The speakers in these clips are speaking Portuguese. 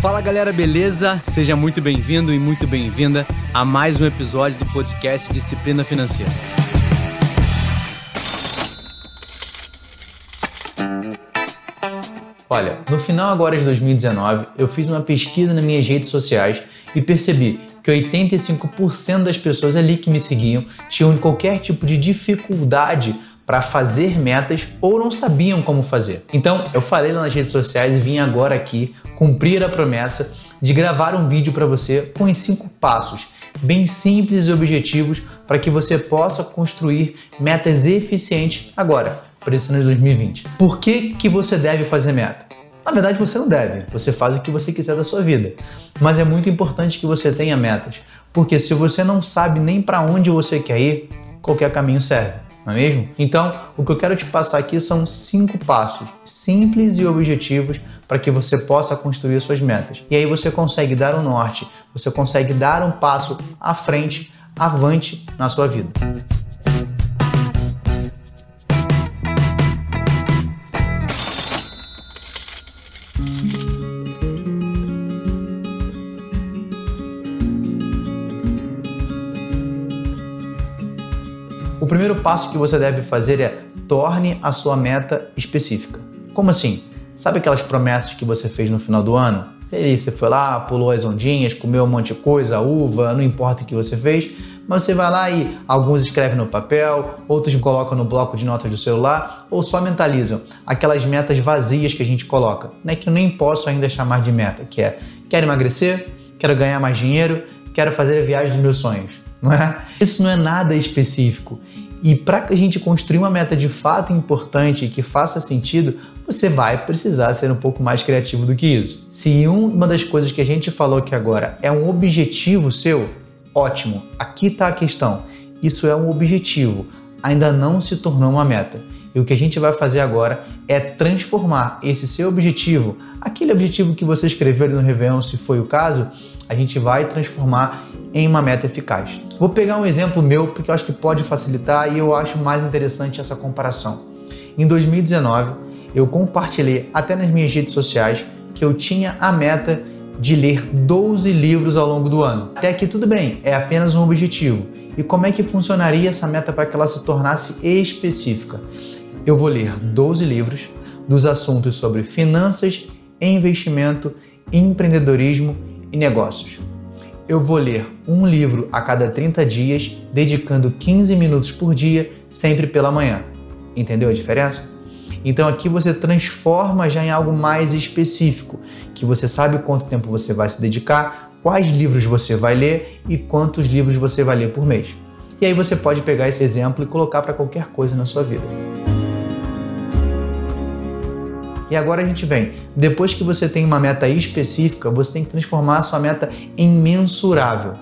Fala galera, beleza? Seja muito bem-vindo e muito bem-vinda a mais um episódio do podcast Disciplina Financeira. Olha, no final agora de 2019, eu fiz uma pesquisa nas minhas redes sociais e percebi que 85% das pessoas ali que me seguiam tinham qualquer tipo de dificuldade para fazer metas ou não sabiam como fazer. Então, eu falei lá nas redes sociais e vim agora aqui cumprir a promessa de gravar um vídeo para você com os cinco passos bem simples e objetivos para que você possa construir metas eficientes agora, para esse ano de 2020. Por que, que você deve fazer meta? Na verdade, você não deve, você faz o que você quiser da sua vida. Mas é muito importante que você tenha metas, porque se você não sabe nem para onde você quer ir, qualquer caminho serve não é mesmo? Então, o que eu quero te passar aqui são cinco passos simples e objetivos para que você possa construir suas metas. E aí você consegue dar um norte, você consegue dar um passo à frente, avante na sua vida. Primeiro passo que você deve fazer é torne a sua meta específica. Como assim? Sabe aquelas promessas que você fez no final do ano? E aí você foi lá, pulou as ondinhas, comeu um monte de coisa, uva, não importa o que você fez, mas você vai lá e alguns escrevem no papel, outros colocam no bloco de notas do celular ou só mentalizam aquelas metas vazias que a gente coloca, né, que eu nem posso ainda chamar de meta, que é quero emagrecer, quero ganhar mais dinheiro, quero fazer a viagem dos meus sonhos não é? Isso não é nada específico. E para a gente construir uma meta de fato importante que faça sentido, você vai precisar ser um pouco mais criativo do que isso. Se uma das coisas que a gente falou aqui agora é um objetivo seu, ótimo, aqui está a questão. Isso é um objetivo, ainda não se tornou uma meta. E o que a gente vai fazer agora é transformar esse seu objetivo, aquele objetivo que você escreveu no Réveillon, se foi o caso, a gente vai transformar em uma meta eficaz. Vou pegar um exemplo meu porque eu acho que pode facilitar e eu acho mais interessante essa comparação. Em 2019, eu compartilhei até nas minhas redes sociais que eu tinha a meta de ler 12 livros ao longo do ano. Até aqui tudo bem, é apenas um objetivo. E como é que funcionaria essa meta para que ela se tornasse específica? Eu vou ler 12 livros dos assuntos sobre finanças, investimento, empreendedorismo e negócios eu vou ler um livro a cada 30 dias, dedicando 15 minutos por dia, sempre pela manhã. Entendeu a diferença? Então aqui você transforma já em algo mais específico, que você sabe quanto tempo você vai se dedicar, quais livros você vai ler e quantos livros você vai ler por mês. E aí você pode pegar esse exemplo e colocar para qualquer coisa na sua vida. E agora a gente vem. Depois que você tem uma meta específica, você tem que transformar a sua meta em mensurável.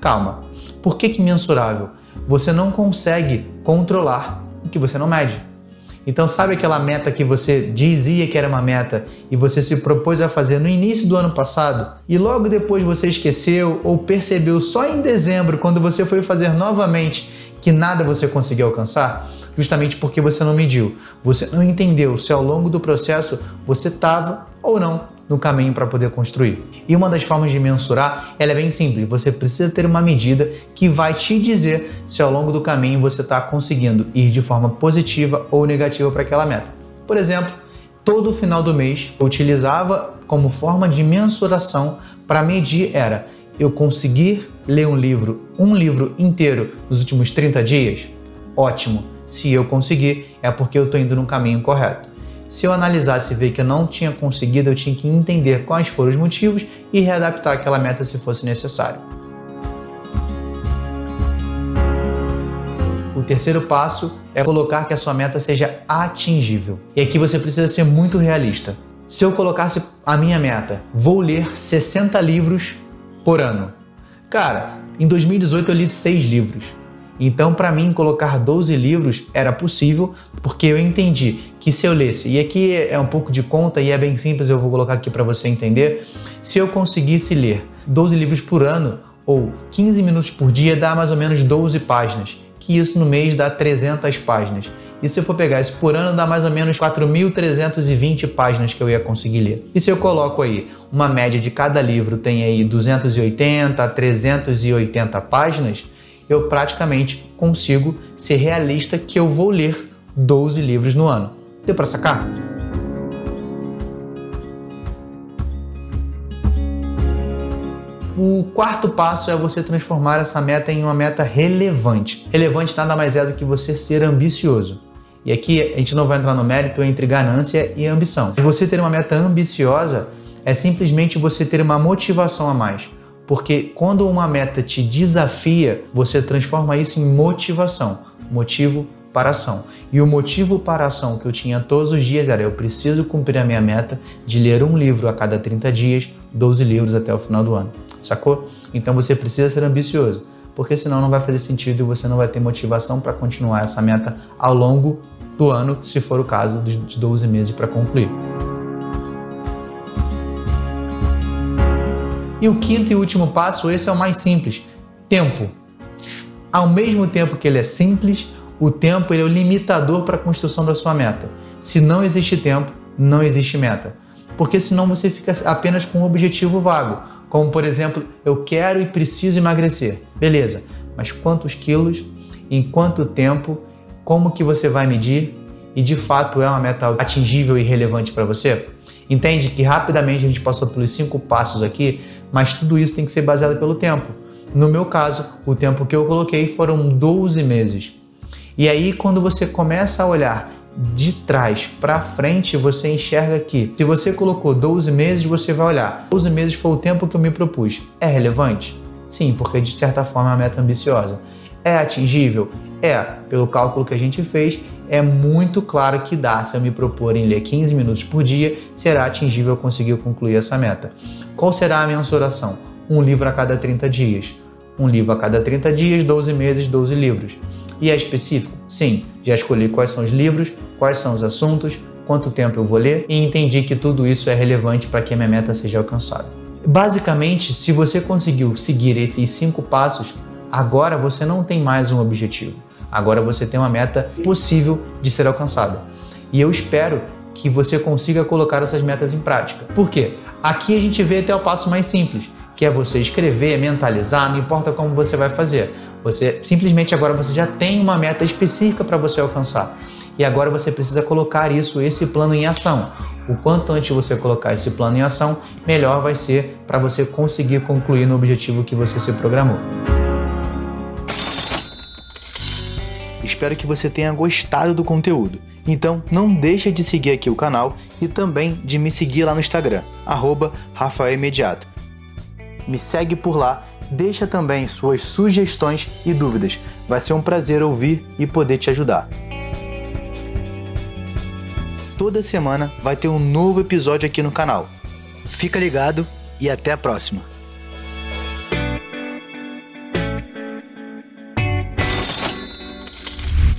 Calma. Por que, que mensurável? Você não consegue controlar o que você não mede. Então, sabe aquela meta que você dizia que era uma meta e você se propôs a fazer no início do ano passado e logo depois você esqueceu ou percebeu só em dezembro, quando você foi fazer novamente, que nada você conseguiu alcançar? Justamente porque você não mediu. Você não entendeu se ao longo do processo você estava ou não no caminho para poder construir. E uma das formas de mensurar, ela é bem simples. Você precisa ter uma medida que vai te dizer se ao longo do caminho você está conseguindo ir de forma positiva ou negativa para aquela meta. Por exemplo, todo final do mês eu utilizava como forma de mensuração para medir era eu conseguir ler um livro, um livro inteiro nos últimos 30 dias? Ótimo. Se eu conseguir, é porque eu estou indo no caminho correto. Se eu analisasse e ver que eu não tinha conseguido, eu tinha que entender quais foram os motivos e readaptar aquela meta se fosse necessário. O terceiro passo é colocar que a sua meta seja atingível. E aqui você precisa ser muito realista. Se eu colocasse a minha meta, vou ler 60 livros por ano. Cara, em 2018 eu li 6 livros. Então, para mim, colocar 12 livros era possível, porque eu entendi que se eu lesse, e aqui é um pouco de conta e é bem simples, eu vou colocar aqui para você entender, se eu conseguisse ler 12 livros por ano ou 15 minutos por dia, dá mais ou menos 12 páginas, que isso no mês dá 300 páginas. E se eu for pegar isso por ano, dá mais ou menos 4.320 páginas que eu ia conseguir ler. E se eu coloco aí uma média de cada livro tem aí 280 a 380 páginas, eu praticamente consigo ser realista que eu vou ler 12 livros no ano. Deu para sacar? O quarto passo é você transformar essa meta em uma meta relevante. Relevante nada mais é do que você ser ambicioso. E aqui a gente não vai entrar no mérito entre ganância e ambição. Você ter uma meta ambiciosa é simplesmente você ter uma motivação a mais. Porque quando uma meta te desafia, você transforma isso em motivação. Motivo para ação. E o motivo para a ação que eu tinha todos os dias era eu preciso cumprir a minha meta de ler um livro a cada 30 dias, 12 livros até o final do ano sacou? Então você precisa ser ambicioso, porque senão não vai fazer sentido e você não vai ter motivação para continuar essa meta ao longo do ano, se for o caso dos 12 meses para concluir. E o quinto e último passo, esse é o mais simples: tempo. Ao mesmo tempo que ele é simples, o tempo é o limitador para a construção da sua meta. Se não existe tempo, não existe meta. Porque senão você fica apenas com um objetivo vago. Como, por exemplo, eu quero e preciso emagrecer. Beleza, mas quantos quilos, em quanto tempo, como que você vai medir e de fato é uma meta atingível e relevante para você? Entende que rapidamente a gente passou pelos cinco passos aqui, mas tudo isso tem que ser baseado pelo tempo. No meu caso, o tempo que eu coloquei foram 12 meses. E aí, quando você começa a olhar de trás para frente, você enxerga que se você colocou 12 meses, você vai olhar. 12 meses foi o tempo que eu me propus. É relevante? Sim, porque de certa forma é uma meta ambiciosa. É atingível? É. Pelo cálculo que a gente fez, é muito claro que dá. Se eu me propor em ler 15 minutos por dia, será atingível conseguir concluir essa meta. Qual será a mensuração? Um livro a cada 30 dias. Um livro a cada 30 dias, 12 meses, 12 livros. E é específico? Sim, já escolhi quais são os livros, quais são os assuntos, quanto tempo eu vou ler e entendi que tudo isso é relevante para que a minha meta seja alcançada. Basicamente, se você conseguiu seguir esses cinco passos, agora você não tem mais um objetivo. Agora você tem uma meta possível de ser alcançada. E eu espero que você consiga colocar essas metas em prática. Por quê? Aqui a gente vê até o passo mais simples, que é você escrever, mentalizar, não importa como você vai fazer. Você simplesmente agora você já tem uma meta específica para você alcançar. E agora você precisa colocar isso, esse plano em ação. O quanto antes você colocar esse plano em ação, melhor vai ser para você conseguir concluir no objetivo que você se programou. Espero que você tenha gostado do conteúdo. Então não deixa de seguir aqui o canal e também de me seguir lá no Instagram, arroba Rafael Imediato. Me segue por lá deixa também suas sugestões e dúvidas. Vai ser um prazer ouvir e poder te ajudar. Toda semana vai ter um novo episódio aqui no canal. Fica ligado e até a próxima.